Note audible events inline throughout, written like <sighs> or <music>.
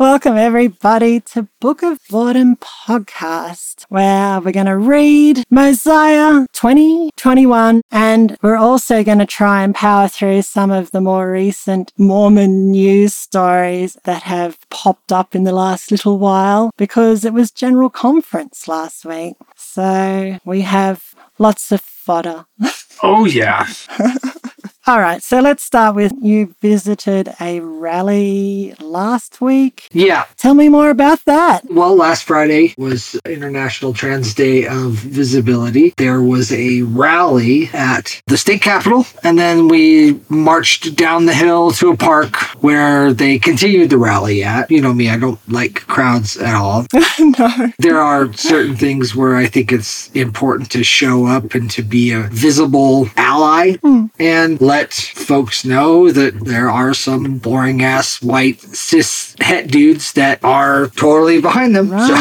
Welcome, everybody, to Book of Boredom podcast, where we're going to read Mosiah 2021, and we're also going to try and power through some of the more recent Mormon news stories that have popped up in the last little while because it was General Conference last week. So we have lots of fodder. <laughs> Oh, yeah. All right, so let's start with you visited a rally last week. Yeah. Tell me more about that. Well, last Friday was International Trans Day of Visibility. There was a rally at the state capitol, and then we marched down the hill to a park where they continued the rally at. You know me, I don't like crowds at all. <laughs> no. There are certain things where I think it's important to show up and to be a visible ally hmm. and let folks know that there are some boring ass white cis het dudes that are totally behind them. So,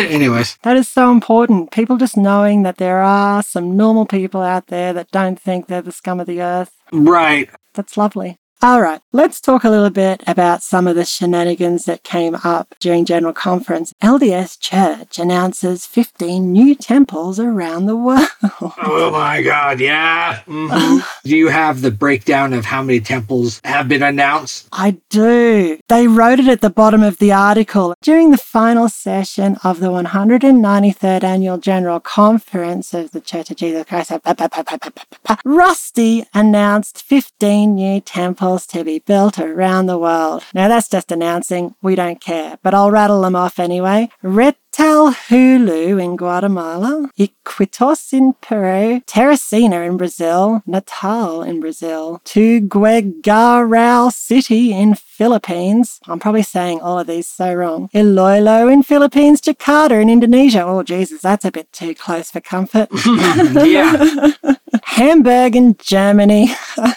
<laughs> anyways, That is so important. People just knowing that there are some normal people out there that don't think they're the scum of the earth. right. That's lovely. All right, let's talk a little bit about some of the shenanigans that came up during General Conference. LDS Church announces 15 new temples around the world. <laughs> Oh my God, yeah. Mhm. <laughs> Do you have the breakdown of how many temples have been announced? I do. They wrote it at the bottom of the article. During the final session of the 193rd Annual General Conference of the Church of Jesus Christ, Rusty announced 15 new temples to be built around the world. Now, that's just announcing. We don't care, but I'll rattle them off anyway. Retalhuleu in Guatemala, Iquitos in Peru, Teresina in Brazil, Natal in Brazil, Tuguegarao City in Philippines. I'm probably saying all of these so wrong. Iloilo in Philippines, Jakarta in Indonesia. Oh, Jesus, that's a bit too close for comfort. <laughs> yeah. <laughs> Hamburg in Germany. <laughs>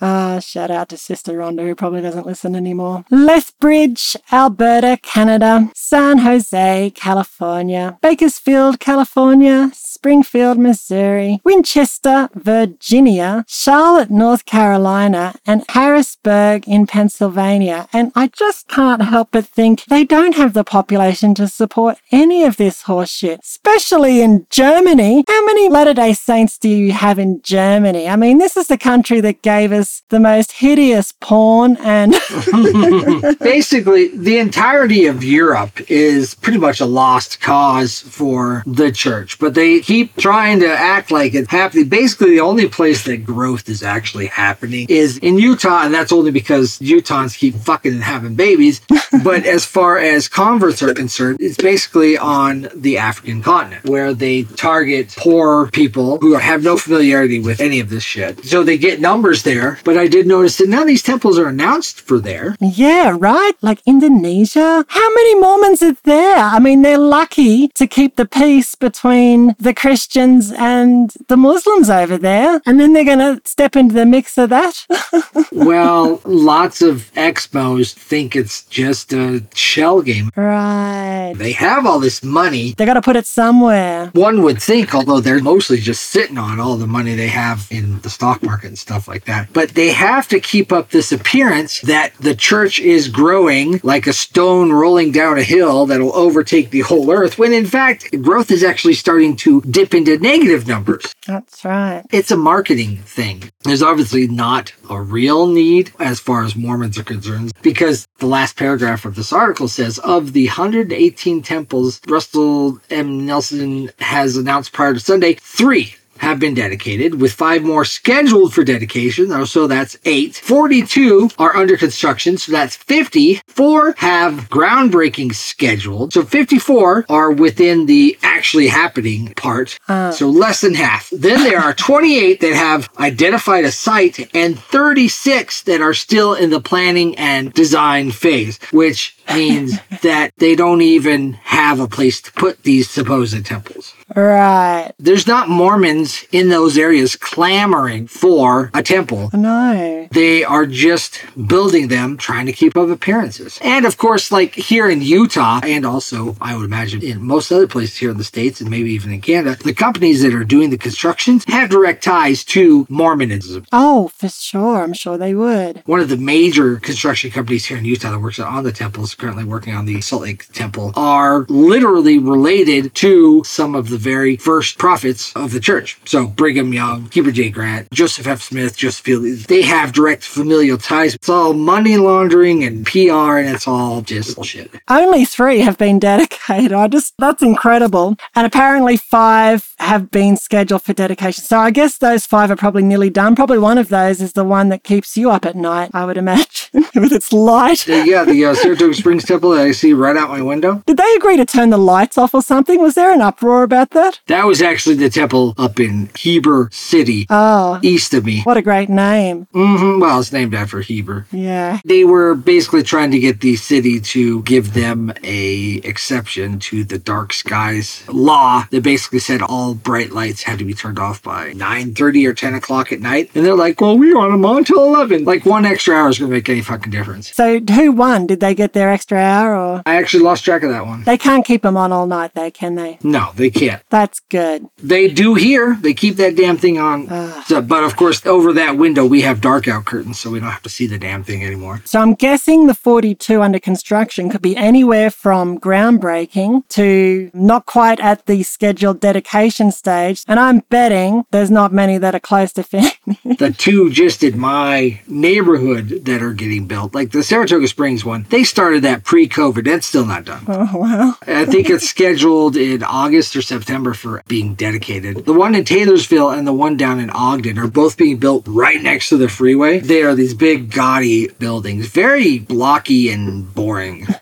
Ah, shout out to Sister Rhonda, who probably doesn't listen anymore. Lethbridge, Alberta, Canada. San Jose, California. Bakersfield, California. Springfield, Missouri. Winchester, Virginia. Charlotte, North Carolina. And Harrisburg in Pennsylvania. And I just can't help but think they don't have the population to support any of this horseshit, especially in Germany. How many Latter day Saints do you have in Germany? I mean, this is the country that gave us the most hideous porn and. <laughs> Basically, the entirety of Europe is pretty much a lost cause for the church, but they keep trying to act like it's happening. Basically, the only place that growth is actually happening is in Utah, and that's only because Utahns keep fucking and having babies. <laughs> but as far as converts are concerned, it's basically on the African continent where they target poor people who have no familiarity with any of this shit. So they get numbers there, but I did notice that none of these temples are announced for there. Yeah, right? Like Indonesia? How many Mormons are there? I mean, they're lucky to keep the peace between the Christians and the Muslims over there. And then they're going to step into the mix of that. <laughs> well, lots of exmos think it's just a shell game. right. They have all this money. They got to put it somewhere. One would think, although they're mostly just sitting on all the money they have in the stock market and stuff like that, but they have to keep up this appearance that the church is growing like a stone rolling down a hill that'll overtake the whole earth, when in fact, growth is actually starting to dip into negative numbers. That's right. It's a marketing thing. There's obviously not a real need as far as Mormons are concerned because the last paragraph of this article says of the 118 temples Russell M. Nelson has announced prior to Sunday, three have been dedicated, with five more scheduled for dedication. So that's eight. 42 are under construction. So that's 50. Four have groundbreaking scheduled. So 54 are within the actually happening part. Oh. So less than half. Then there are <laughs> 28 that have identified a site and 36 that are still in the planning and design phase, which means that they don't even have a place to put these supposed temples. Right. There's not Mormons in those areas clamoring for a temple. No. They are just building them, trying to keep up appearances. And of course, like here in Utah, and also I would imagine in most other places here in the States and maybe even in Canada, the companies that are doing the constructions have direct ties to Mormonism. Oh, for sure. I'm sure they would. One of the major construction companies here in Utah that works on the temples, currently working on the Salt Lake Temple, are literally related to some of the very first prophets of the church. So Brigham Young, Heber J. Grant, Joseph F. Smith, Joseph Field, they have direct familial ties. It's all money laundering and PR, and it's all just bullshit. Only three have been dedicated. I just, that's incredible. And apparently five have been scheduled for dedication. So I guess those five are probably nearly done. Probably one of those is the one that keeps you up at night, I would imagine, <laughs> with its light. Yeah, the uh, Saratoga <laughs> Springs Temple that I see right out my window. Did they agree to turn the lights off or something? Was there an uproar about that? That was actually the temple up in Heber City, Oh, east of me. what a great name. hmm Well, it's named after Heber. Yeah. They were basically trying to get the city to give them a exception to the dark skies law that basically said all bright lights had to be turned off by 9.30 or 10 o'clock at night. And they're like, well, we want them on till 11. Like one extra hour is going to make any fucking difference. So who won? Did they get their extra hour or? I actually lost track of that one. They can't keep them on all night though, can they? No, they can't. That's good. They do here. They keep that damn thing on. So, but of course, over that window, we have dark out curtains, so we don't have to see the damn thing anymore. So I'm guessing the 42 under construction could be anywhere from groundbreaking to not quite at the scheduled dedication stage. And I'm betting there's not many that are close to <laughs> finishing. the two just in my neighborhood that are getting built, like the Saratoga Springs one, they started that pre COVID. That's still not done. oh, wow. I think it's scheduled in August or September for being dedicated. The one in Taylorsville and the one down in Ogden are both being built right next to the freeway. They are these big, gaudy buildings, very blocky and boring. <laughs>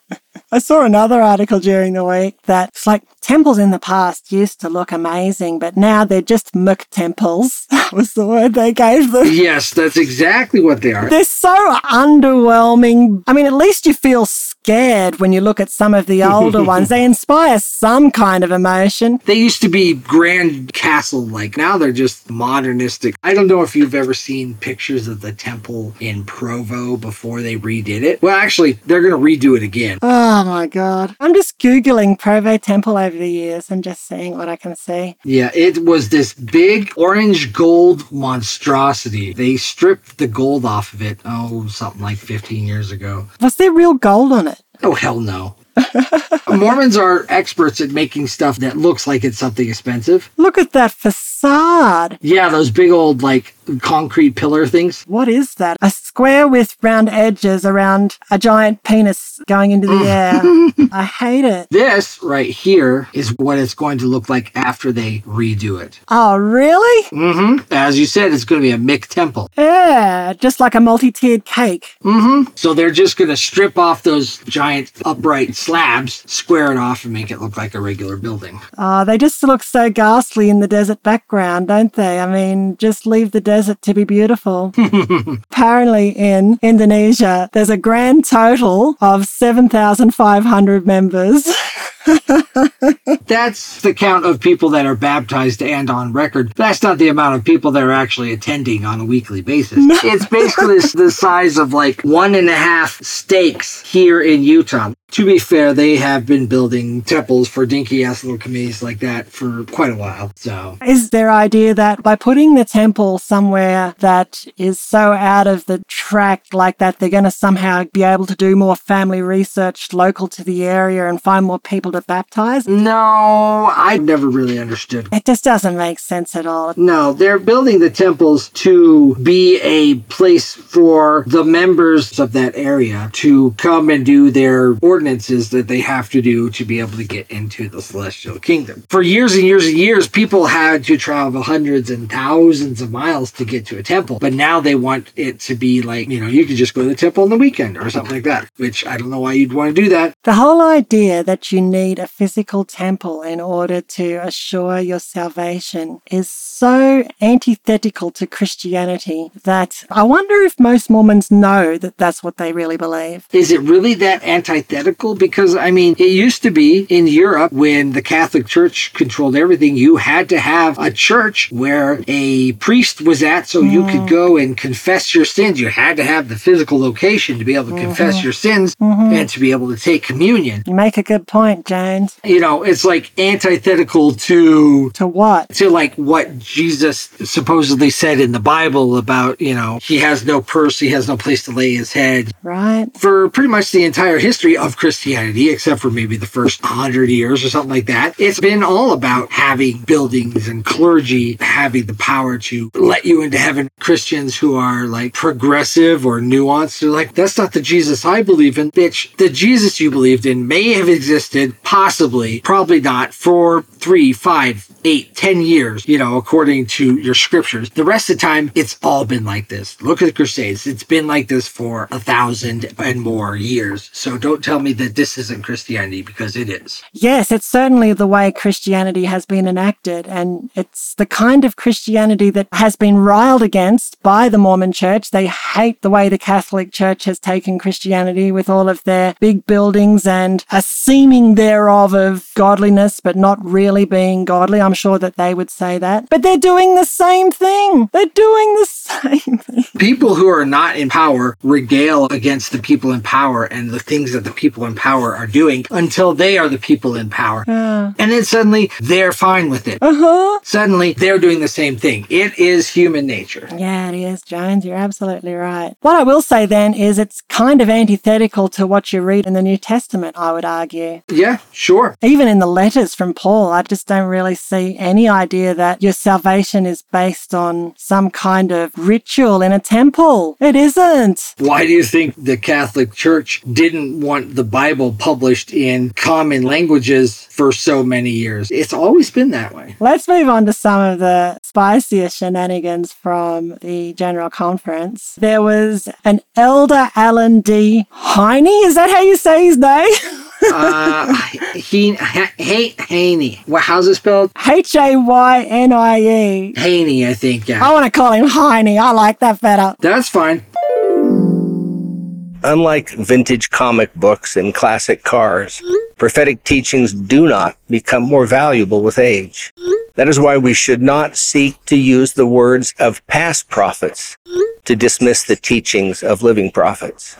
I saw another article during the week that it's like temples in the past used to look amazing, but now they're just McTemples. <laughs> That was the word they gave them. yes, that's exactly what they are. They're so underwhelming. I mean, at least you feel scared when you look at some of the older <laughs> ones. They inspire some kind of emotion. They used to be grand castle like. Now they're just modernistic. I don't know if you've ever seen pictures of the temple in Provo before they redid it. Well, actually, they're going to redo it again. Ah, Oh my God. I'm just Googling Provo Temple over the years and just seeing what I can see. Yeah, it was this big orange gold monstrosity. They stripped the gold off of it, oh, something like 15 years ago. Was there real gold on it? Oh, hell no. <laughs> Mormons are experts at making stuff that looks like it's something expensive. Look at that facade. Yeah, those big old, like, concrete pillar things. What is that? A square with round edges around a giant penis going into the air. <laughs> I hate it. This right here is what it's going to look like after they redo it. Oh, really? Mm-hmm. As you said, it's going to be a McTemple. Yeah, just like a multi tiered cake. Mm-hmm. So they're just going to strip off those giant upright slabs, square it off, and make it look like a regular building. Oh, they just look so ghastly in the desert background, don't they? I mean, just leave the desert to be beautiful. <laughs> Apparently, in Indonesia, there's a grand total of 7,500 members. <laughs> <laughs> That's the count of people that are baptized and on record. That's not the amount of people that are actually attending on a weekly basis. It's basically <laughs> the size of like one and a half stakes here in Utah. To be fair, they have been building temples for dinky ass little committees like that for quite a while. So Is their idea that by putting the temple somewhere that is so out of the track like that, they're going to somehow be able to do more family research local to the area and find more people to baptize? no, I never really understood It just doesn't make sense at all. No, they're building the temples to be a place for the members of that area to come and do their ordinances that they have to do to be able to get into the celestial kingdom. For years and years and years, people had to travel hundreds and thousands of miles to get to a temple, but now they want it to be like, you know, you could just go to the temple on the weekend or something like that, which I don't know why you'd want to do that. The whole idea that you need a physical temple in order to assure your salvation is so antithetical to Christianity that I wonder if most Mormons know that that's what they really believe. Is it really that antithetical? Because, I mean, it used to be in Europe when the Catholic Church controlled everything, you had to have a church where a priest was at so mm. you could go and confess your sins. You had to have the physical location to be able to mm-hmm. confess your sins mm-hmm. and to be able to take communion. You make a good point, James. You know, it's like antithetical to. To what? To like what Jesus supposedly said in the Bible about, you know, he has no purse, he has no place to lay his head. Right. For pretty much the entire history of Christianity, except for maybe the first hundred years or something like that, it's been all about having buildings and clergy having the power to let you into heaven. Christians who are like progressive or nuanced, they're like, that's not the Jesus I believe in. Bitch, the Jesus you believed in may have existed, possibly, probably not, for three, five, eight, ten years, you know, according to your scriptures. The rest of the time, it's all been like this. Look at the Crusades. It's been like this for a thousand and more years. So don't tell me that this isn't Christianity because it is. Yes, it's certainly the way Christianity has been enacted. And it's the kind of Christianity that has been riled against by the Mormon church. They hate the way the Catholic Church has taken Christianity with all of their big buildings and a seeming thereof of godliness, but not really being godly. I'm sure that they would say that. But they're doing the same thing. They're doing the <laughs> same thing. People who are not in power regale against the people in power and the things that the people in power are doing until they are the people in power. Yeah. And then suddenly they're fine with it. Uh-huh. Suddenly they're doing the same thing. It is human nature. Yeah, it is, Jones. You're absolutely right. What I will say then is it's kind of antithetical to what you read in the New Testament, I would argue. Yeah, sure. Even in the letters from Paul, I just don't really see any idea that your salvation is based on some kind of ritual in a temple. It isn't. Why do you think the Catholic Church didn't want the Bible published in common languages for so many years? It's always been that way. Let's move on to some of the spiciest shenanigans from the General Conference. There was an Elder Allen D. Heine. Is that how you say his name? <laughs> uh, he, hey, Haney. Well, how's it spelled? H A Y N I E. Haney, I think. Yeah. I want to call him Heine. I like that better. That's fine. Unlike vintage comic books and classic cars, prophetic teachings do not become more valuable with age. That is why we should not seek to use the words of past prophets to dismiss the teachings of living prophets.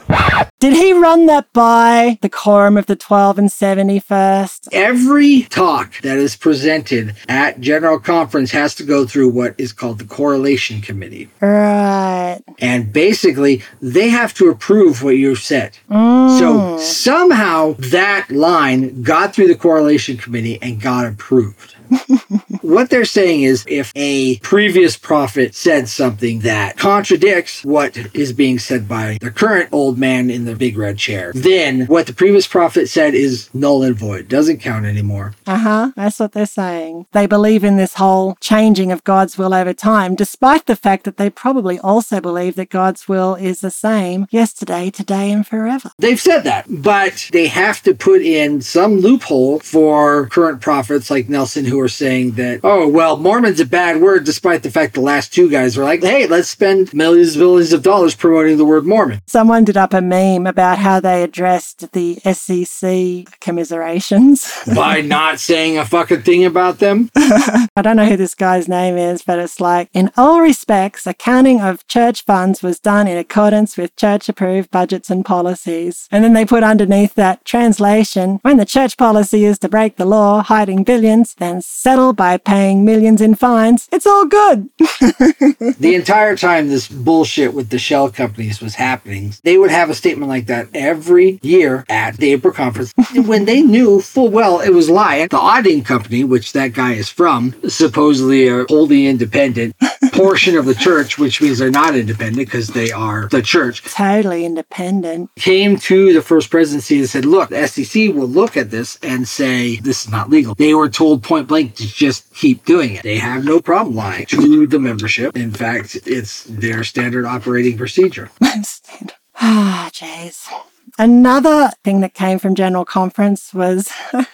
Did he run that by the quorum of the 12 and 70 first? Every talk that is presented at General Conference has to go through what is called the Correlation Committee. Right. And basically, they have to approve what you've said. Mm. So somehow that line got through the Correlation Committee and got approved. <laughs> what they're saying is if a previous prophet said something that contradicts what is being said by the current old man in the big red chair, then what the previous prophet said is null and void, doesn't count anymore. Uh huh. That's what they're saying. They believe in this whole changing of God's will over time, despite the fact that they probably also believe that God's will is the same yesterday, today, and forever. They've said that, but they have to put in some loophole for current prophets like Nelson who are saying that, oh, well, Mormon's a bad word, despite the fact the last two guys were like, hey, let's spend millions and millions of dollars promoting the word Mormon. Someone did up a meme about how they addressed the SEC commiserations <laughs> by not saying a fucking thing about them. <laughs> I don't know who this guy's name is, but it's like, in all respects, accounting of church funds was done in accordance with church approved budgets and policies. And then they put underneath that translation, when the church policy is to break the law, hiding billions, then settle by paying millions in fines. It's all good. <laughs> the entire time this bullshit with the shell companies was happening, they would have a statement like that every year at the April conference <laughs> when they knew full well it was lying. The auditing company, which that guy is from, supposedly a wholly independent <laughs> portion of the church, which means they're not independent because they are the church. Totally independent. Came to the first presidency and said, look, the SEC will look at this and say this is not legal. They were told point blank to just keep doing it. They have no problem lying to the membership. In fact, it's their standard operating procedure. <laughs> Ah, jeez. Another thing that came from General Conference was <laughs>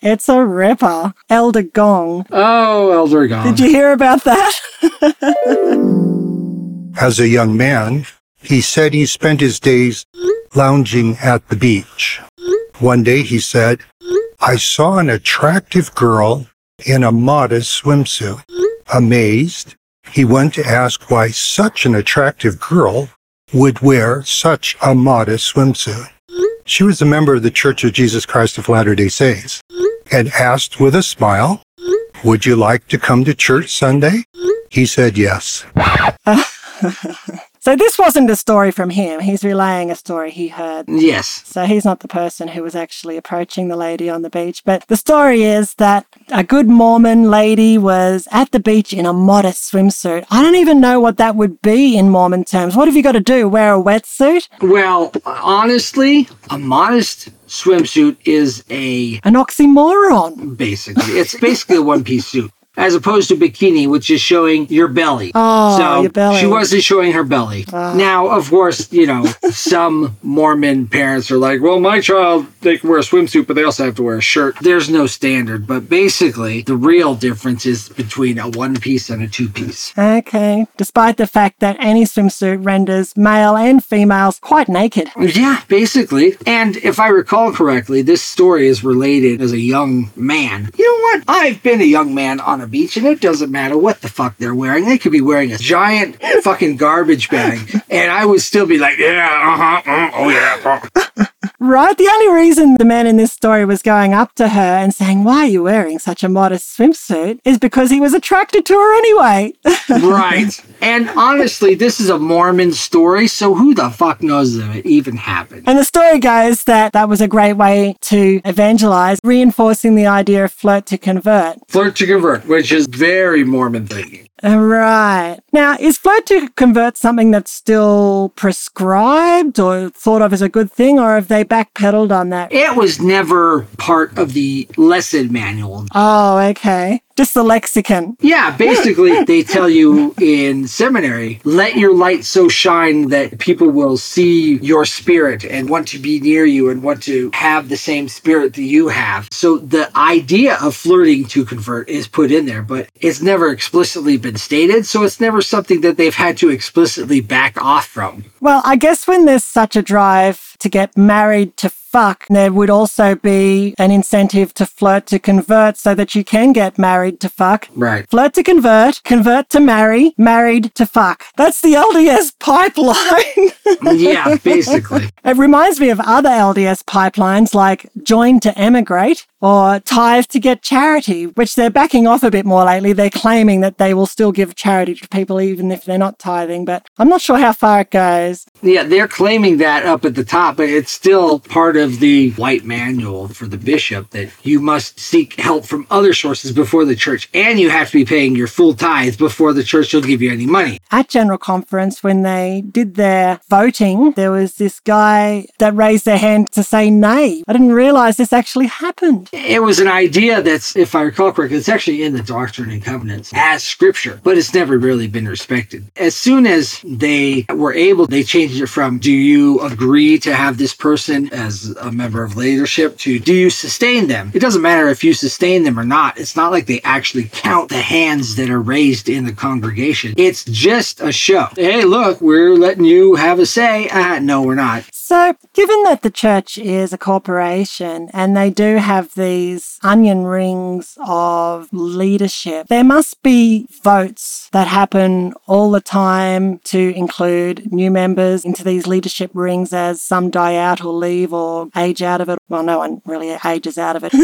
It's a ripper. Elder Gong. Oh, Elder Gong. Did you hear about that? <laughs> As a young man, he said he spent his days lounging at the beach. One day he said, I saw an attractive girl in a modest swimsuit. Amazed, he went to ask why such an attractive girl would wear such a modest swimsuit. She was a member of the Church of Jesus Christ of Latter-day Saints and asked with a smile, would you like to come to church Sunday? He said yes. <laughs> so this wasn't a story from him. He's relaying a story he heard. Yes. So he's not the person who was actually approaching the lady on the beach. But the story is that a good Mormon lady was at the beach in a modest swimsuit. I don't even know what that would be in Mormon terms. What have you got to do? Wear a wetsuit? Well, honestly, a modest swimsuit is a An oxymoron. basically it's basically a one piece suit. As opposed to bikini, which is showing your belly. Oh, so your belly. She wasn't showing her belly. Ah. Now, of course, you know, <laughs> some Mormon parents are like, well, my child, they can wear a swimsuit, but they also have to wear a shirt. There's no standard. But basically, the real difference is between a one piece and a two piece. Okay. Despite the fact that any swimsuit renders male and females quite naked. Yeah, basically. And if I recall correctly, this story is related as a young man. You know what? I've been a young man on a beach, and it doesn't matter what the fuck they're wearing. They could be wearing a giant fucking garbage bag, and I would still be like, yeah, uh huh, uh, oh yeah. uh." Right? The only reason the man in this story was going up to her and saying, Why are you wearing such a modest swimsuit? is because he was attracted to her anyway. <laughs> right. And honestly, this is a Mormon story, so who the fuck knows if it even happened? and the story goes that that was a great way to evangelize, reinforcing the idea of flirt to convert. Flirt to convert, which is very Mormon thinking. Right. Now, is flirt to convert something that's still prescribed or thought of as a good thing, or have they backpedaled on that? It was never part of the lesson manual. Oh, okay. Just the lexicon. Yeah, basically, <laughs> they tell you in seminary, let your light so shine that people will see your spirit and want to be near you and want to have the same spirit that you have. So the idea of flirting to convert is put in there, but it's never explicitly been stated. So it's never something that they've had to explicitly back off from. Well, I guess when there's such a drive to get married to fuck, there would also be an incentive to flirt to convert so that you can get married to fuck. Right. Flirt to convert, convert to marry, married to fuck. That's the LDS pipeline. <laughs> Yeah, basically. it reminds me of other LDS pipelines like join to emigrate or tithe to get charity, which they're backing off a bit more lately. They're claiming that they will still give charity to people even if they're not tithing, but I'm not sure how far it goes. Yeah, they're claiming that up at the top, but it's still part of the white manual for the bishop that you must seek help from other sources before the church, and you have to be paying your full tithes before the church will give you any money. At General Conference, when they did their voting, there was this guy that raised their hand to say nay. I didn't realize this actually happened. It was an idea that's, if I recall correctly, it's actually in the Doctrine and Covenants as scripture, but it's never really been respected. As soon as they were able, they changed it from do you agree to have this person as a member of leadership to do you sustain them? It doesn't matter if you sustain them or not. It's not like they actually count the hands that are raised in the congregation. It's just a show. Hey, look, we're letting you have a say. Uh, no, we're not. So, given that the church is a corporation and they do have these onion rings of leadership, there must be votes that happen all the time to include new members into these leadership rings as some die out or leave or age out of it. Well, no one really ages out of it. <laughs>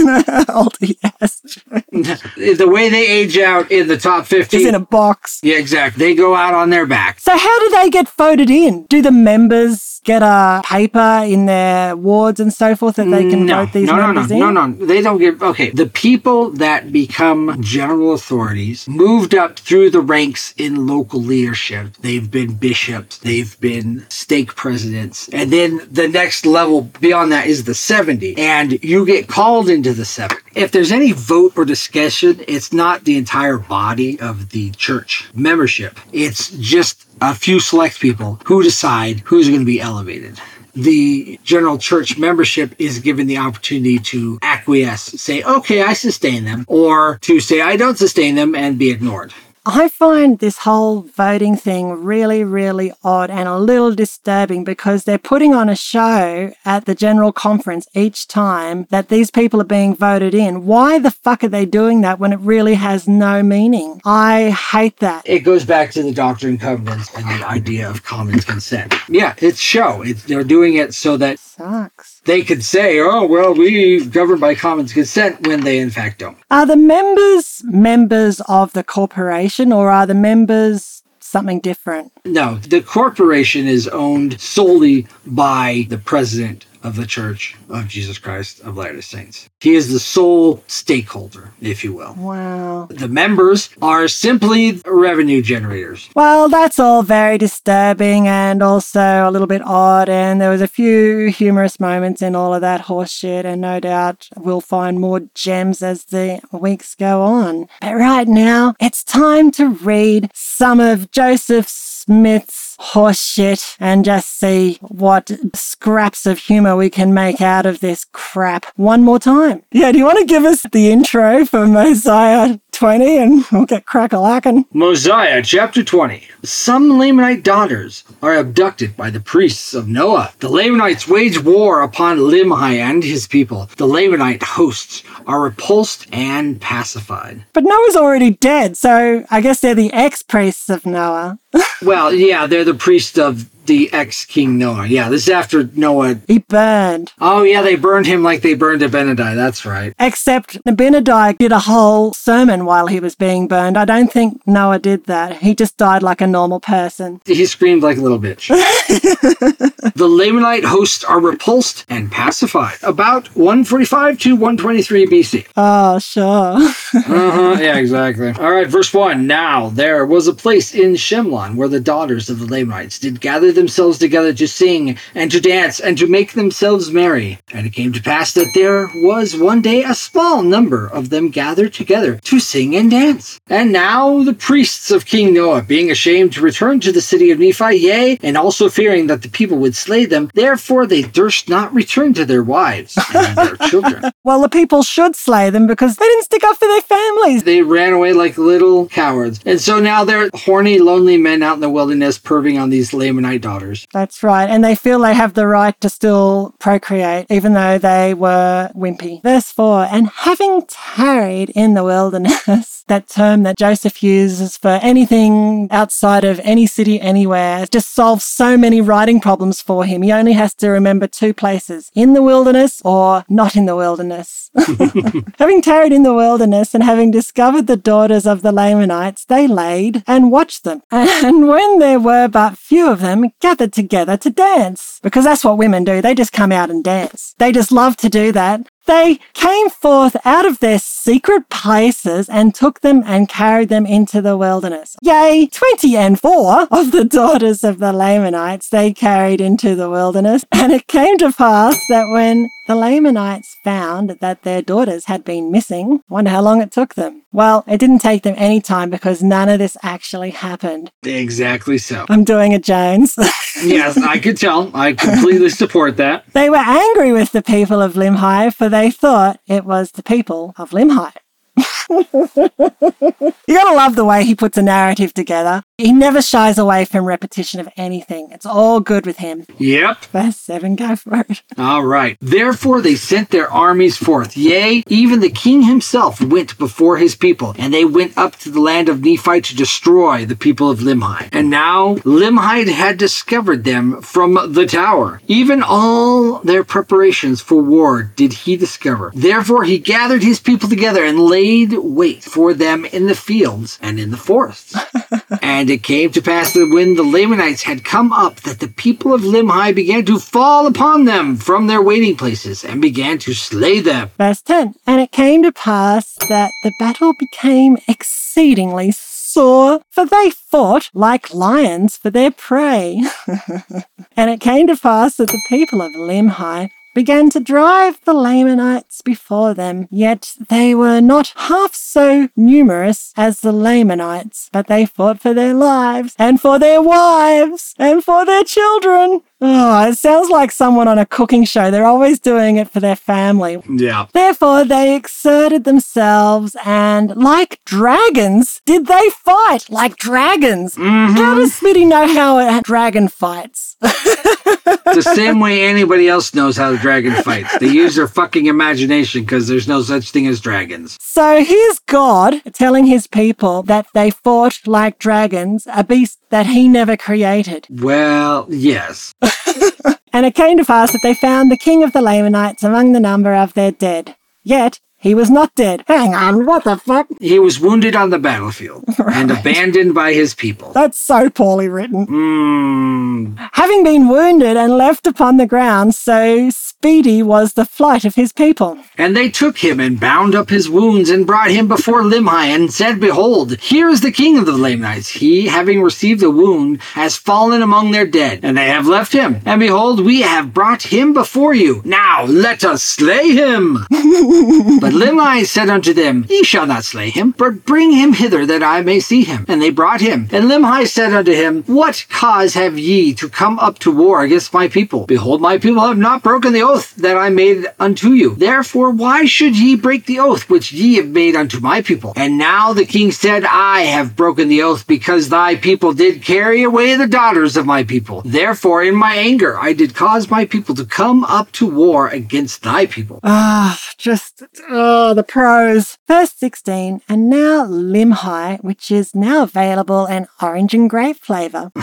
Yes. <laughs> the way they age out in the top 50. Is in a box. yeah, exactly. They go out on their back. So, how do they get voted in? Do the members get a paper in their wards and so forth that they can no, vote these no, no, members no, in? no, no. They don't get okay. The people that become general authorities moved up through the ranks in local leadership. They've been bishops, they've been stake presidents, and then the next level beyond that is the 70. And you get called into the 70. If there's any vote or discussion, it's not the entire body of the church membership. It's just a few select people who decide who's going to be elevated. The general church membership is given the opportunity to acquiesce, say, okay, I sustain them, or to say, I don't sustain them and be ignored. I find this whole voting thing really, really odd and a little disturbing because they're putting on a show at the general conference each time that these people are being voted in. Why the fuck are they doing that when it really has no meaning? I hate that. It goes back to the Doctrine and Covenants and the idea of common consent. Yeah, it's show. It's, they're doing it so that Sucks. They could say, oh, well, we govern by common consent when they in fact don't. Are the members members of the corporation or are the members something different? No, the corporation is owned solely by the president of the Church of Jesus Christ of Latter-day Saints. He is the sole stakeholder, if you will. Wow. The members are simply revenue generators. Well, that's all very disturbing and also a little bit odd. And there was a few humorous moments in all of that horseshit, and no doubt we'll find more gems as the weeks go on. But right now, it's time to read some of Joseph Smith's horseshit and just see what scraps of humor we can make out of this crap one more time. Yeah, do you want to give us the intro for Mosiah 20 and we'll get crack-a-lackin'? Mosiah chapter 20. Some Lamanite daughters are abducted by the priests of Noah. The Lamanites wage war upon Limhi and his people. The Lamanite hosts are repulsed and pacified. But Noah's already dead, so I guess they're the ex-priests of Noah. <laughs> Well, yeah, they're the priest of the ex King Noah. Yeah, this is after Noah. He burned. Oh, yeah, they burned him like they burned Abinadi. That's right. Except Abinadi did a whole sermon while he was being burned. I don't think Noah did that. He just died like a normal person. He screamed like a little bitch. <laughs> the Lamanite hosts are repulsed and pacified. About 145 to 123 BC. Oh, sure. uh-huh, <laughs> yeah, exactly. All right, verse 1. Now there was a place in Shemlon where the daughters of the Lamanites did gather themselves together to sing and to dance and to make themselves merry. And it came to pass that there was one day a small number of them gathered together to sing and dance. And now the priests of King Noah, being ashamed to return to the city of Nephi, yea, and also fearing that the people would slay them, therefore they durst not return to their wives and their <laughs> children. well, the people should slay them because they didn't stick up for their families. They ran away like little cowards. And so now they're horny, lonely men out in the wilderness perving on these Lamanite daughters. That's right. And they feel they have the right to still procreate, even though they were wimpy. Verse 4 And having tarried in the wilderness, that term that Joseph uses for anything outside of any city anywhere, just solves so many writing problems for him. He only has to remember two places in the wilderness or not in the wilderness. <laughs> having tarried in the wilderness and having discovered the daughters of the Lamanites, they laid and watched them. <laughs> And when there were but few of them, gathered together to dance. Because that's what women do. They just come out and dance. They just love to do that. They came forth out of their secret places and took them and carried them into the wilderness. Yea, twenty and four of the daughters of the Lamanites they carried into the wilderness. And it came to pass that when the Lamanites found that their daughters had been missing, wonder how long it took them. Well, it didn't take them any time because none of this actually happened. Exactly so. I'm doing a Jones. <laughs> yes, I could tell. I completely support that. They were angry with the people of Limhi, for they thought it was the people of Limhi. <laughs> you gotta love the way he puts a narrative together. He never shies away from repetition of anything. It's all good with him. Yep. Verse 7, go for it. All right. Therefore they sent their armies forth. Yea, even the king himself went before his people, and they went up to the land of Nephi to destroy the people of Limhi. And now Limhi had discovered them from the tower. Even all their preparations for war did he discover. Therefore he gathered his people together and laid wait for them in the fields and in the forests. <laughs> and it came to pass that when the Lamanites had come up, that the people of Limhi began to fall upon them from their waiting places and began to slay them. Verse 10 And it came to pass that the battle became exceedingly sore, for they fought like lions for their prey. <laughs> and it came to pass that the people of Limhi began to drive the Lamanites before them, yet they were not half so numerous as the Lamanites, but they fought for their lives, and for their wives, and for their children. Oh, it sounds like someone on a cooking show. They're always doing it for their family. Yeah. Therefore, they exerted themselves and, like dragons, did they fight like dragons? Mm-hmm. How does Smitty know how a dragon fights? the <laughs> same way anybody else knows how the dragon fights. They use their fucking imagination because there's no such thing as dragons. So here's God telling his people that they fought like dragons, a beast that he never created. Well, yes. <laughs> And it came to pass that they found the king of the Lamanites among the number of their dead. Yet he was not dead. Hang on, what the fuck? He was wounded on the battlefield <laughs> and abandoned by his people. That's so poorly written. Hmm. Having been wounded and left upon the ground, so speedy was the flight of his people. And they took him and bound up his wounds and brought him before Limhi and said, Behold, here is the king of the Lamanites. He, having received a wound, has fallen among their dead, and they have left him. And behold, we have brought him before you. Now let us slay him. <laughs> but Limhi said unto them, Ye shall not slay him, but bring him hither that I may see him. And they brought him. And Limhi said unto him, What cause have ye to come up to war against my people? Behold, my people have not broken the oath that I made unto you. Therefore, why should ye break the oath which ye have made unto my people? And now the king said, I have broken the oath because thy people did carry away the daughters of my people. Therefore, in my anger, I did cause my people to come up to war against thy people. Ah, just, oh, the prose. First 16, and now Limhi, which is now available in orange and grape flavour. <laughs>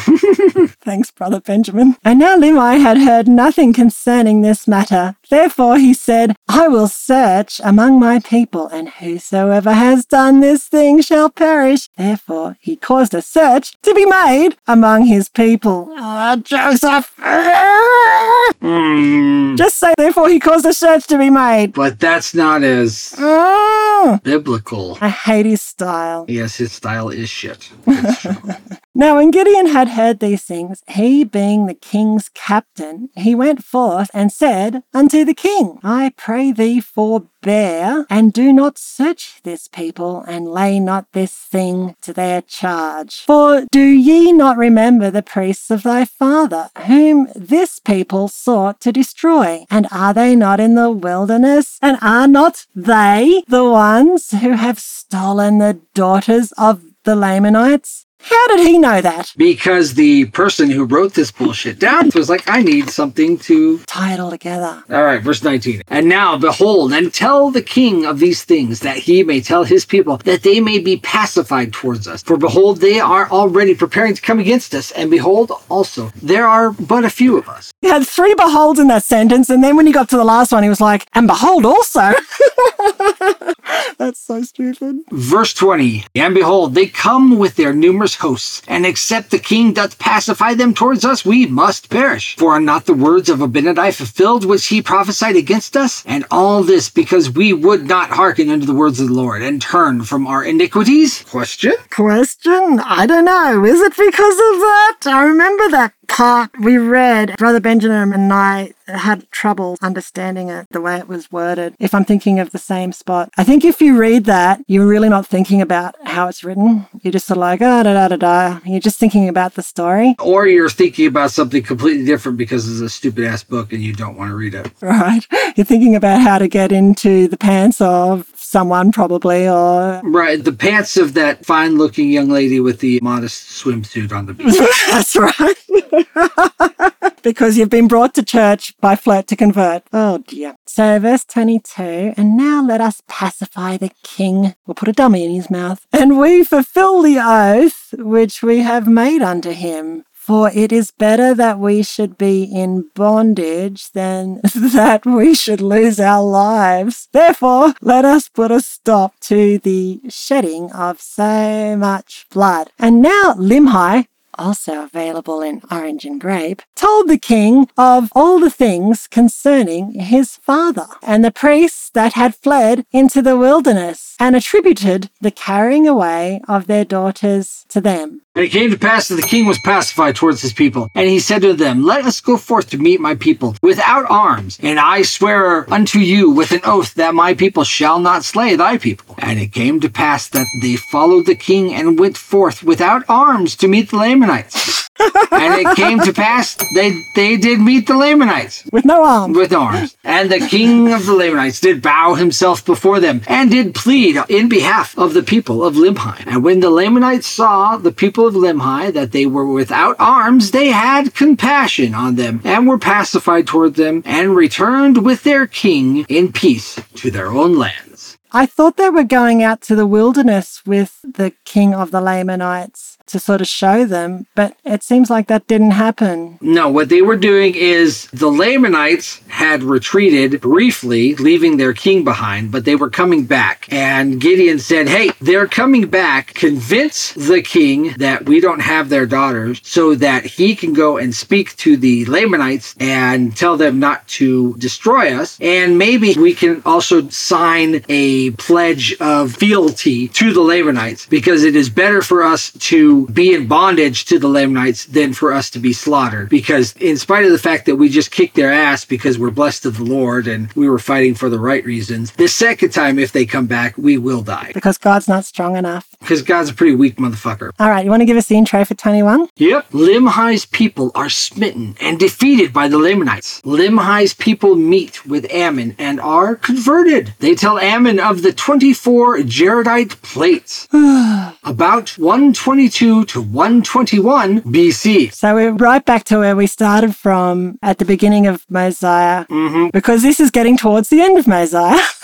Thanks, Brother Benjamin. And now Limhi had heard nothing concerning this matter. Therefore he said, I will search among my people, and whosoever has done this thing shall perish. Therefore he caused a search to be made among his people. Ah, Joseph. Hmm. Just say, therefore he caused a search to be made. But that's not as Ah, biblical. I hate his style. Yes, his style is shit. <laughs> Now, when Gideon had heard these things, he being the king's captain, he went forth and said unto the king, I pray thee forbear, and do not search this people, and lay not this thing to their charge. For do ye not remember the priests of thy father, whom this people sought to destroy? And are they not in the wilderness? And are not they the ones who have stolen the daughters of the Lamanites? How did he know that? because the person who wrote this bullshit down was like, I need something to. Tie it all together. All right, verse 19. And now, behold, and tell the king of these things, that he may tell his people, that they may be pacified towards us. For behold, they are already preparing to come against us. And behold, also, there are but a few of us. He had three beholds in that sentence, and then when he got to the last one, he was like, and behold also. <laughs> That's so stupid. Verse 20 And behold, they come with their numerous hosts, and except the king doth pacify them towards us, we must perish. For are not the words of Abinadi fulfilled which he prophesied against us? And all this because we would not hearken unto the words of the Lord, and turn from our iniquities? Question? Question? I don't know. Is it because of that? I remember that part we read. Brother Benjamin and I had trouble understanding it the way it was worded. If I'm thinking of the same spot, I think if you read that, you're really not thinking about how it's written. You're just sort of like, ah, da da da da. You're just thinking about the story, Or you're thinking about something completely different because it's a stupid ass book and you don't want to read it. right? <laughs> You're thinking about how to get into the pants of someone, probably, or Right, the pants of that fine looking young lady with the modest swimsuit on the beach. <laughs> That's right. <laughs> because you've been brought to church by flirt to convert. Oh dear. So, verse 22 And now let us pacify the king. We'll put a dummy in his mouth. And we fulfill the oath which we have made unto him. For it is better that we should be in bondage than <laughs> that we should lose our lives. Therefore, let us put a stop to the shedding of so much blood. And now Limhi, also available in orange and grape, told the king of all the things concerning his father and the priests that had fled into the wilderness and attributed the carrying away of their daughters to them. And it came to pass that the king was pacified towards his people. And he said to them, Let us go forth to meet my people without arms. And I swear unto you with an oath that my people shall not slay thy people. And it came to pass that they followed the king and went forth without arms to meet the Lamanites. and it came to pass they they did meet the Lamanites With no arms. with arms. And the king of the Lamanites did bow himself before them and did plead in behalf of the people of Limhi. And when the Lamanites saw the people of Limhi that they were without arms, they had compassion on them and were pacified toward them and returned with their king in peace to their own lands. I thought they were going out to the wilderness with the king of the Lamanites to sort of show them, but it seems like that didn't happen. No, what they were doing is the Lamanites had retreated briefly, leaving their king behind, but they were coming back. And Gideon said, Hey, they're coming back. Convince the king that we don't have their daughters so that he can go and speak to the Lamanites and tell them not to destroy us. And maybe we can also sign a pledge of fealty to the Lamanites because it is better for us to be in bondage to the Lamanites than for us to be slaughtered. Because in spite of the fact that we just kicked their ass because we're blessed of the Lord and we were fighting for the right reasons, the second time if they come back, we will die. Because God's not strong enough. Because God's a pretty weak motherfucker. All right, you want to give us the intro for 21? Yep. Limhi's people are smitten and defeated by the Lamanites. Limhi's people meet with Ammon and are converted. They tell Ammon of the 24 Jaredite plates. <sighs> <sighs> About 122 to 121 BC. So we're right back to where we started from at the beginning of Mosiah, mm-hmm. because this is getting towards the end of Mosiah. <laughs>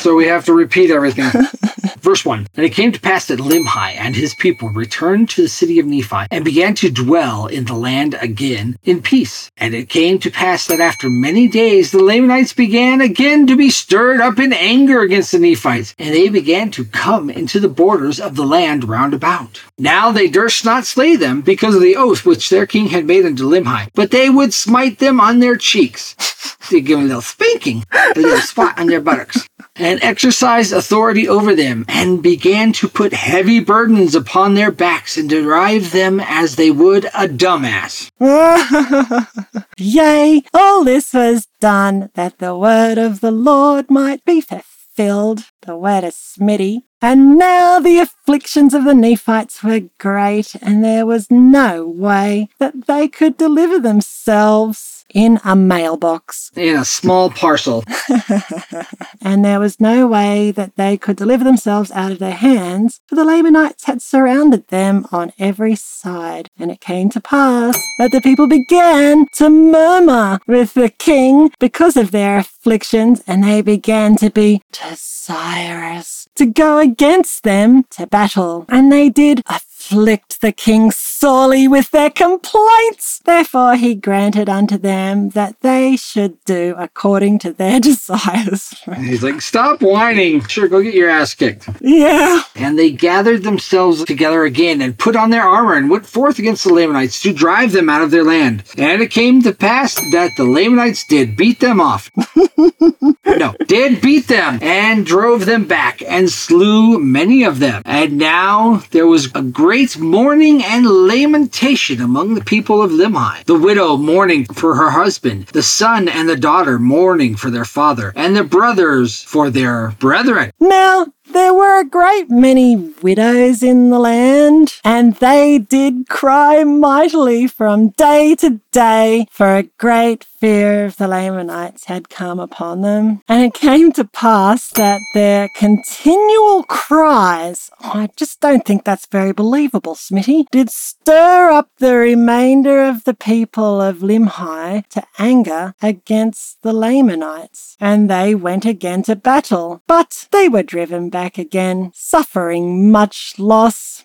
So we have to repeat everything. <laughs> Verse 1 And it came to pass that Limhi and his people returned to the city of Nephi and began to dwell in the land again in peace. And it came to pass that after many days the Lamanites began again to be stirred up in anger against the Nephites, and they began to come into the borders of the land round about. Now they durst not slay them because of the oath which their king had made unto Limhi, but they would smite them on their cheeks. <laughs> They give them a little spanking, a little spot on their buttocks, and exercised authority over them, and began to put heavy burdens upon their backs and drive them as they would a dumbass. <laughs> Yea, all this was done that the word of the Lord might be fulfilled. The word of Smitty. And now the afflictions of the Nephites were great, and there was no way that they could deliver themselves in a mailbox. In a small parcel. <laughs> <laughs> And there was no way that they could deliver themselves out of their hands, for the Lamanites had surrounded them on every side. And it came to pass that the people began to murmur with the king because of their afflictions, and they began to be desirous to go against them to battle. And they did afflict the king sorely with their complaints. Therefore he granted unto them that they should do according to their <laughs> desires. He's like, stop whining. Sure, go get your ass kicked. yeah. And they gathered themselves together again and put on their armor and went forth against the Lamanites to drive them out of their land. And it came to pass that the Lamanites did beat them off. <laughs> no, did beat them and drove them back and slew many of them. And now there was a great mourning and lamentation among the people of Limhi. The widow mourning for her husband, the son and the daughter mourning for their father, and the brothers for their brethren. Now, there were a great many widows in the land, and they did cry mightily from day to day, for a great fear of the Lamanites had come upon them. And it came to pass that their continual cries, oh, I just don't think that's very believable, Smitty, did stir up the remainder of the people of Limhi to anger against the Lamanites. And they went again to battle, but they were driven back again, suffering much loss.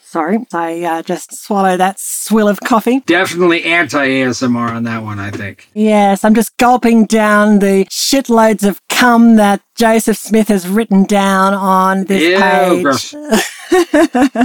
Sorry, I uh, just swallowed that swill of coffee. Definitely anti ASMR on that one, I think. Yes, I'm just gulping down the shitloads of cum that Joseph Smith has written down on this Ew, page.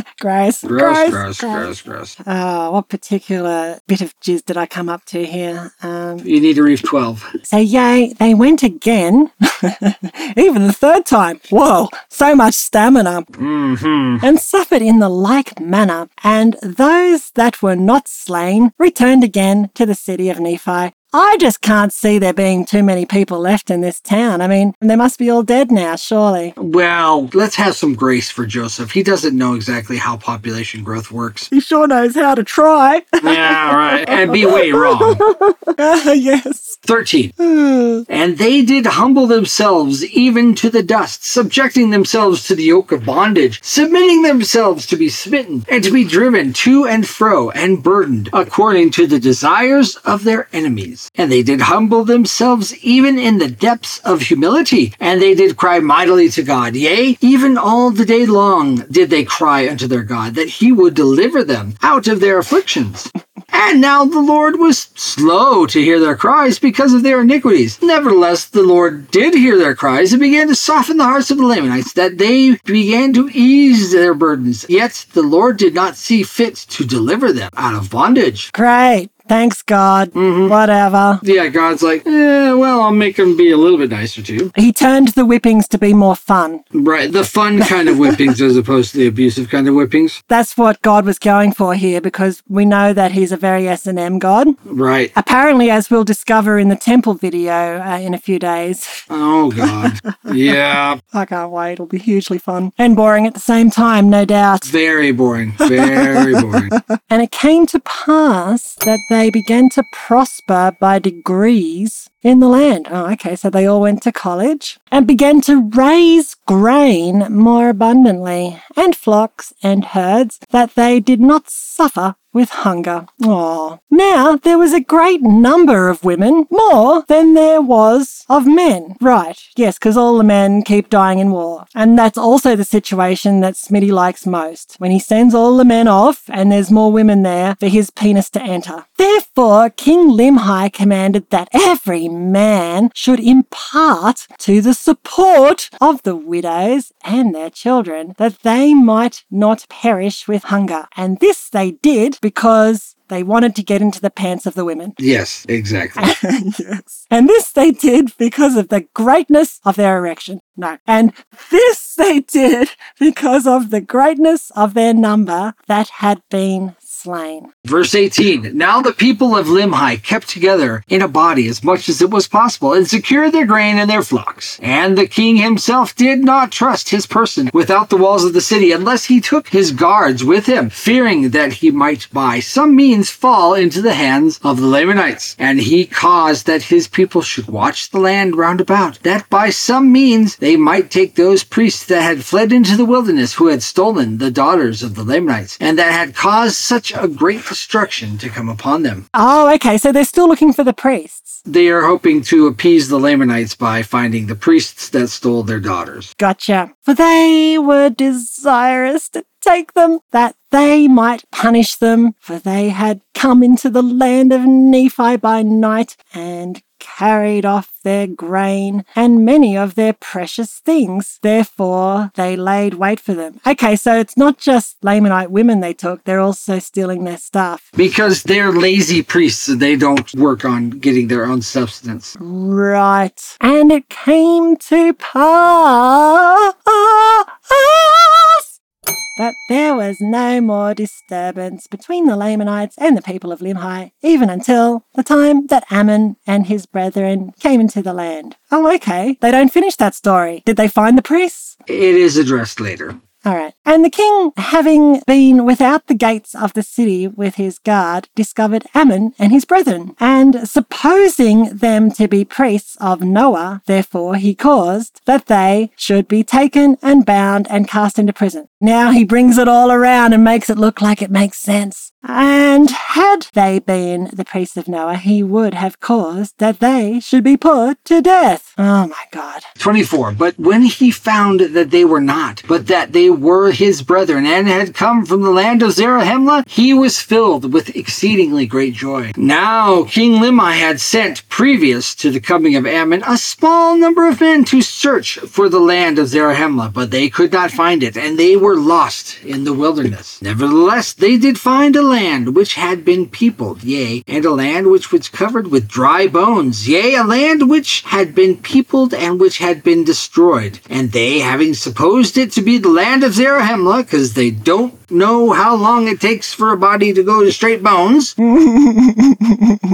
<laughs> gross. gross. Gross, gross, gross, gross. Oh, what particular bit of jizz did I come up to here? Um, You need to reef 12. so, yay, they went again, <laughs> even the third time. Whoa, so much stamina. Mm-hmm. and suffered in the like manner. And those that were not slain returned again to the city of Nephi I just can't see there being too many people left in this town. I mean, they must be all dead now, surely. Well, let's have some grace for Joseph. He doesn't know exactly how population growth works. He sure knows how to try. <laughs> yeah, right. And be way wrong. Ah, <laughs> yes. 13. Hmm. <sighs> And they did humble themselves even to the dust, subjecting themselves to the yoke of bondage, submitting themselves to be smitten, and to be driven to and fro, and burdened, according to the desires of their enemies. And they did humble themselves even in the depths of humility, and they did cry mightily to God. Yea, even all the day long did they cry unto their God, that he would deliver them out of their afflictions. <laughs> And now the Lord was slow to hear their cries because of their iniquities. Nevertheless, the Lord did hear their cries and began to soften the hearts of the Lamanites, that they began to ease their burdens. Yet the Lord did not see fit to deliver them out of bondage. Great. Thanks, God. Whatever. Yeah, God's like, eh, well, I'll make him be a little bit nicer to you. He turned the whippings to be more fun. Right, the fun kind of whippings as opposed to the abusive kind of whippings. That's what God was going for here because we know that he's a very S&M God. Right. Apparently, as we'll discover in the temple video uh, in a few days. Oh, God. Yeah, <laughs> I can't wait. It'll be hugely fun and boring at the same time, no doubt. very boring. Very boring. <laughs> And it came to pass that they began to prosper by degrees in the land. Oh, okay. So they all went to college and began to raise grain more abundantly and flocks and herds that they did not suffer with hunger. Oh. Now there was a great number of women, more than there was of men. Right. Yes, because all the men keep dying in war. And that's also the situation that Smitty likes most. When he sends all the men off and there's more women there for his penis to enter. Therefore, King Limhi commanded that every man should impart to the support of the widows and their children that they might not perish with hunger. And this they did because they wanted to get into the pants of the women. Yes, exactly. <laughs> yes. And this they did because of the greatness of their erection. No. And this they did because of the greatness of their number that had been Verse 18 Now the people of Limhi kept together in a body as much as it was possible and secured their grain and their flocks. And the king himself did not trust his person without the walls of the city unless he took his guards with him, fearing that he might by some means fall into the hands of the Lamanites. And he caused that his people should watch the land round about, that by some means they might take those priests that had fled into the wilderness who had stolen the daughters of the Lamanites, and that had caused such a great destruction to come upon them. Oh, okay. So they're still looking for the priests. They are hoping to appease the Lamanites by finding the priests that stole their daughters. Gotcha. For they were desirous to take them, that they might punish them, for they had come into the land of Nephi by night and carried off their grain and many of their precious things. Therefore, they laid wait for them. Okay, so it's not just Lamanite women they took, they're also stealing their stuff. Because they're lazy priests they don't work on getting their own substance. Right. And it came to pass there was no more disturbance between the Lamanites and the people of Limhi, even until the time that Ammon and his brethren came into the land. Oh, okay. They don't finish that story. Did they find the priests? It is addressed later. All right. And the king, having been without the gates of the city with his guard, discovered Ammon and his brethren. And supposing them to be priests of Noah, therefore he caused that they should be taken and bound and cast into prison. Now he brings it all around and makes it look like it makes sense. And had they been the priests of Noah, he would have caused that they should be put to death. Oh my God. 24. But when he found that they were not, but that they were his brethren and had come from the land of Zarahemla, he was filled with exceedingly great joy. Now King Limhi had sent, previous to the coming of Ammon, a small number of men to search for the land of Zarahemla, but they could not find it, and they were lost in the wilderness. Nevertheless, they did find a land which had been peopled, yea, and a land which was covered with dry bones, yea, a land which had been peopled and which had been destroyed. And they, having supposed it to be the land of Zarahemla, because they don't know how long it takes for a body to go to straight bones, <laughs>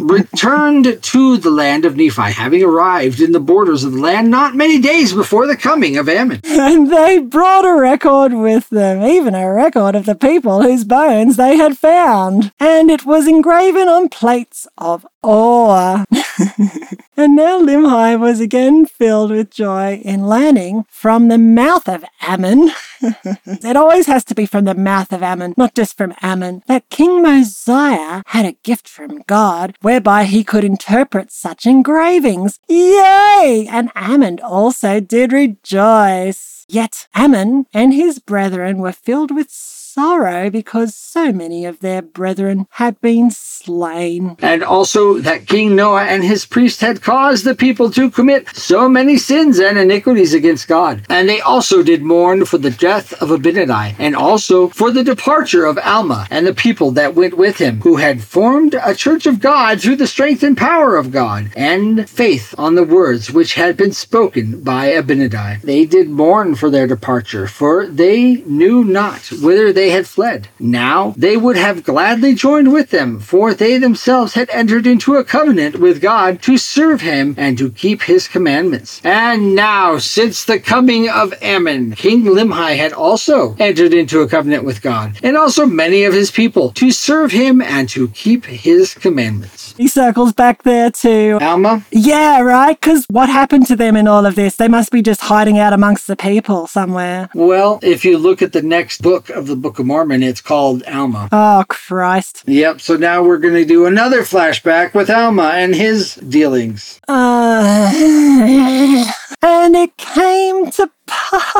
returned to the land of Nephi, having arrived in the borders of the land not many days before the coming of Ammon. And they brought a record with them, even a record of the people whose bones they had found. And it was engraven on plates of ore. <laughs> and now Limhi was again filled with joy in learning from the mouth of Ammon. <laughs> it always has to be from the mouth of Ammon, not just from Ammon, that King Mosiah had a gift from God whereby he could interpret such engravings. Yay! And Ammon also did rejoice. Yet Ammon and his brethren were filled with sorrow because so many of their brethren had been slain. And also that King Noah and his priest had caused the people to commit so many sins and iniquities against God. And they also did mourn for the death of Abinadi, and also for the departure of Alma and the people that went with him, who had formed a church of God through the strength and power of God, and faith on the words which had been spoken by Abinadi. They did mourn for their departure, for they knew not whither they had fled. Now they would have gladly joined with them, for they themselves had entered into a covenant with God to serve him and to keep his commandments. And now, since the coming of Ammon, King Limhi had also entered into a covenant with God, and also many of his people, to serve him and to keep his commandments. He circles back there to Alma? Yeah, right? Because what happened to them in all of this? They must be just hiding out amongst the people somewhere. Well, if you look at the next book of the Book of Mormon, it's called Alma. Oh, Christ. Yep, so now we're going to do another flashback with Alma and his dealings. Uh, <laughs> and it came to pass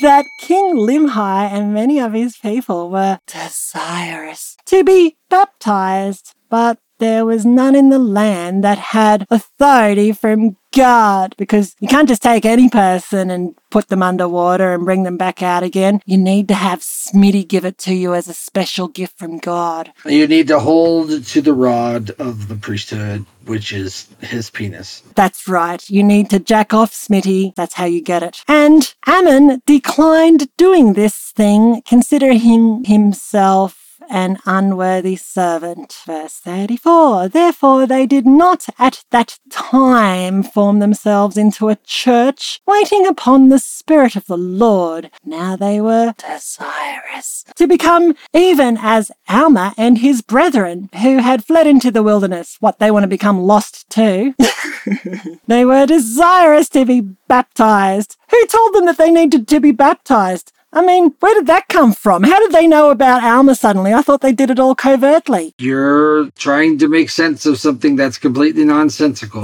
that King Limhi and many of his people were desirous to be baptized, but there was none in the land that had authority from God, because you can't just take any person and put them underwater and bring them back out again. You need to have Smitty give it to you as a special gift from God. You need to hold to the rod of the priesthood, which is his penis. That's right. You need to jack off Smitty. That's how you get it. And Ammon declined doing this thing, considering himself an unworthy servant. Verse 34. Therefore they did not at that time form themselves into a church, waiting upon the Spirit of the Lord. Now they were desirous to become even as Alma and his brethren, who had fled into the wilderness. What, they want to become lost too? <laughs> they were desirous to be baptized. Who told them that they needed to be baptized? I mean, where did that come from? How did they know about Alma suddenly? I thought they did it all covertly. You're trying to make sense of something that's completely nonsensical.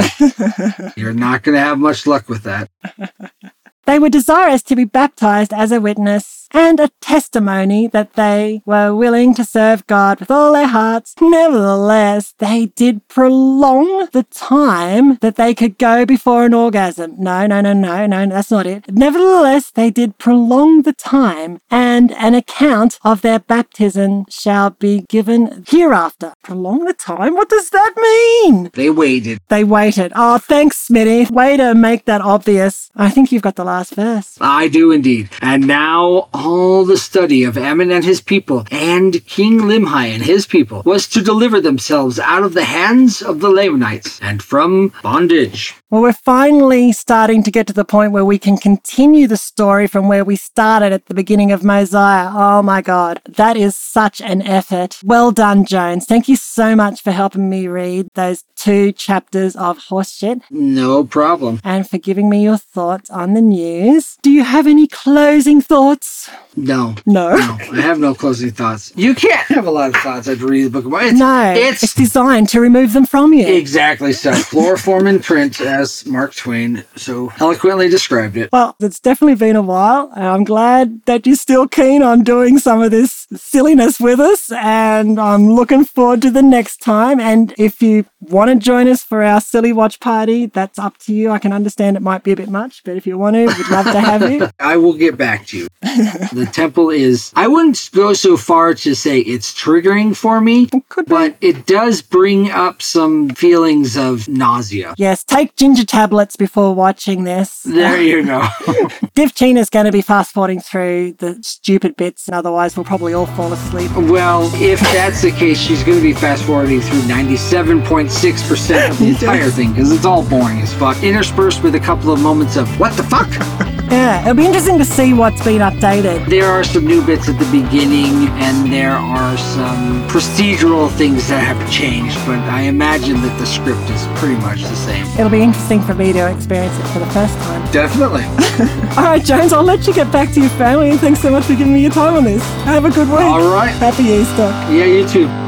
<laughs> You're not going to have much luck with that. <laughs> They were desirous to be baptized as a witness and a testimony that they were willing to serve God with all their hearts. Nevertheless, they did prolong the time that they could go before an orgasm. No, no, no, no, no, that's not it. Nevertheless, they did prolong the time, and an account of their baptism shall be given hereafter. Prolong the time? What does that mean? They waited. They waited. Oh, thanks, Smitty. Way to make that obvious. I think you've got the last verse. I do indeed. And now all the study of Ammon and his people and King Limhi and his people was to deliver themselves out of the hands of the Lamanites and from bondage. Well, we're finally starting to get to the point where we can continue the story from where we started at the beginning of Mosiah. Oh my God, that is such an effort. Well done, Jones. Thank you so much for helping me read those two chapters of Horseshit No problem. and for giving me your thoughts on the news. Do you have any closing thoughts? No. No. No, I have no closing thoughts. You can't have a lot of thoughts after reading the book of Mormon. It's, No, it's, it's designed to remove them from you. exactly so. Chloroform in print, as Mark Twain so eloquently described it. Well, it's definitely been a while. and I'm glad that you're still keen on doing some of this silliness with us, and I'm looking forward to the next time. And if you want to join us for our silly watch party, that's up to you. I can understand it might be a bit much, but if you want to, We'd love to have you. <laughs> I will get back to you. <laughs> the temple is, I wouldn't go so far to say it's triggering for me, Could be. but it does bring up some feelings of nausea. Yes, take ginger tablets before watching this. There you go. <laughs> Div is going to be fast forwarding through the stupid bits, and otherwise we'll probably all fall asleep. well, if that's the case, she's going to be fast forwarding through 97.6% of the <laughs> entire thing because it's all boring as fuck, interspersed with a couple of moments of what the fuck? Yeah, it'll be interesting to see what's been updated. There are some new bits at the beginning, and there are some procedural things that have changed, but I imagine that the script is pretty much the same. It'll be interesting for me to experience it for the first time. Definitely. <laughs> All right, Jones, I'll let you get back to your family, and thanks so much for giving me your time on this. Have a good week. All right. Happy Easter. Yeah, you too.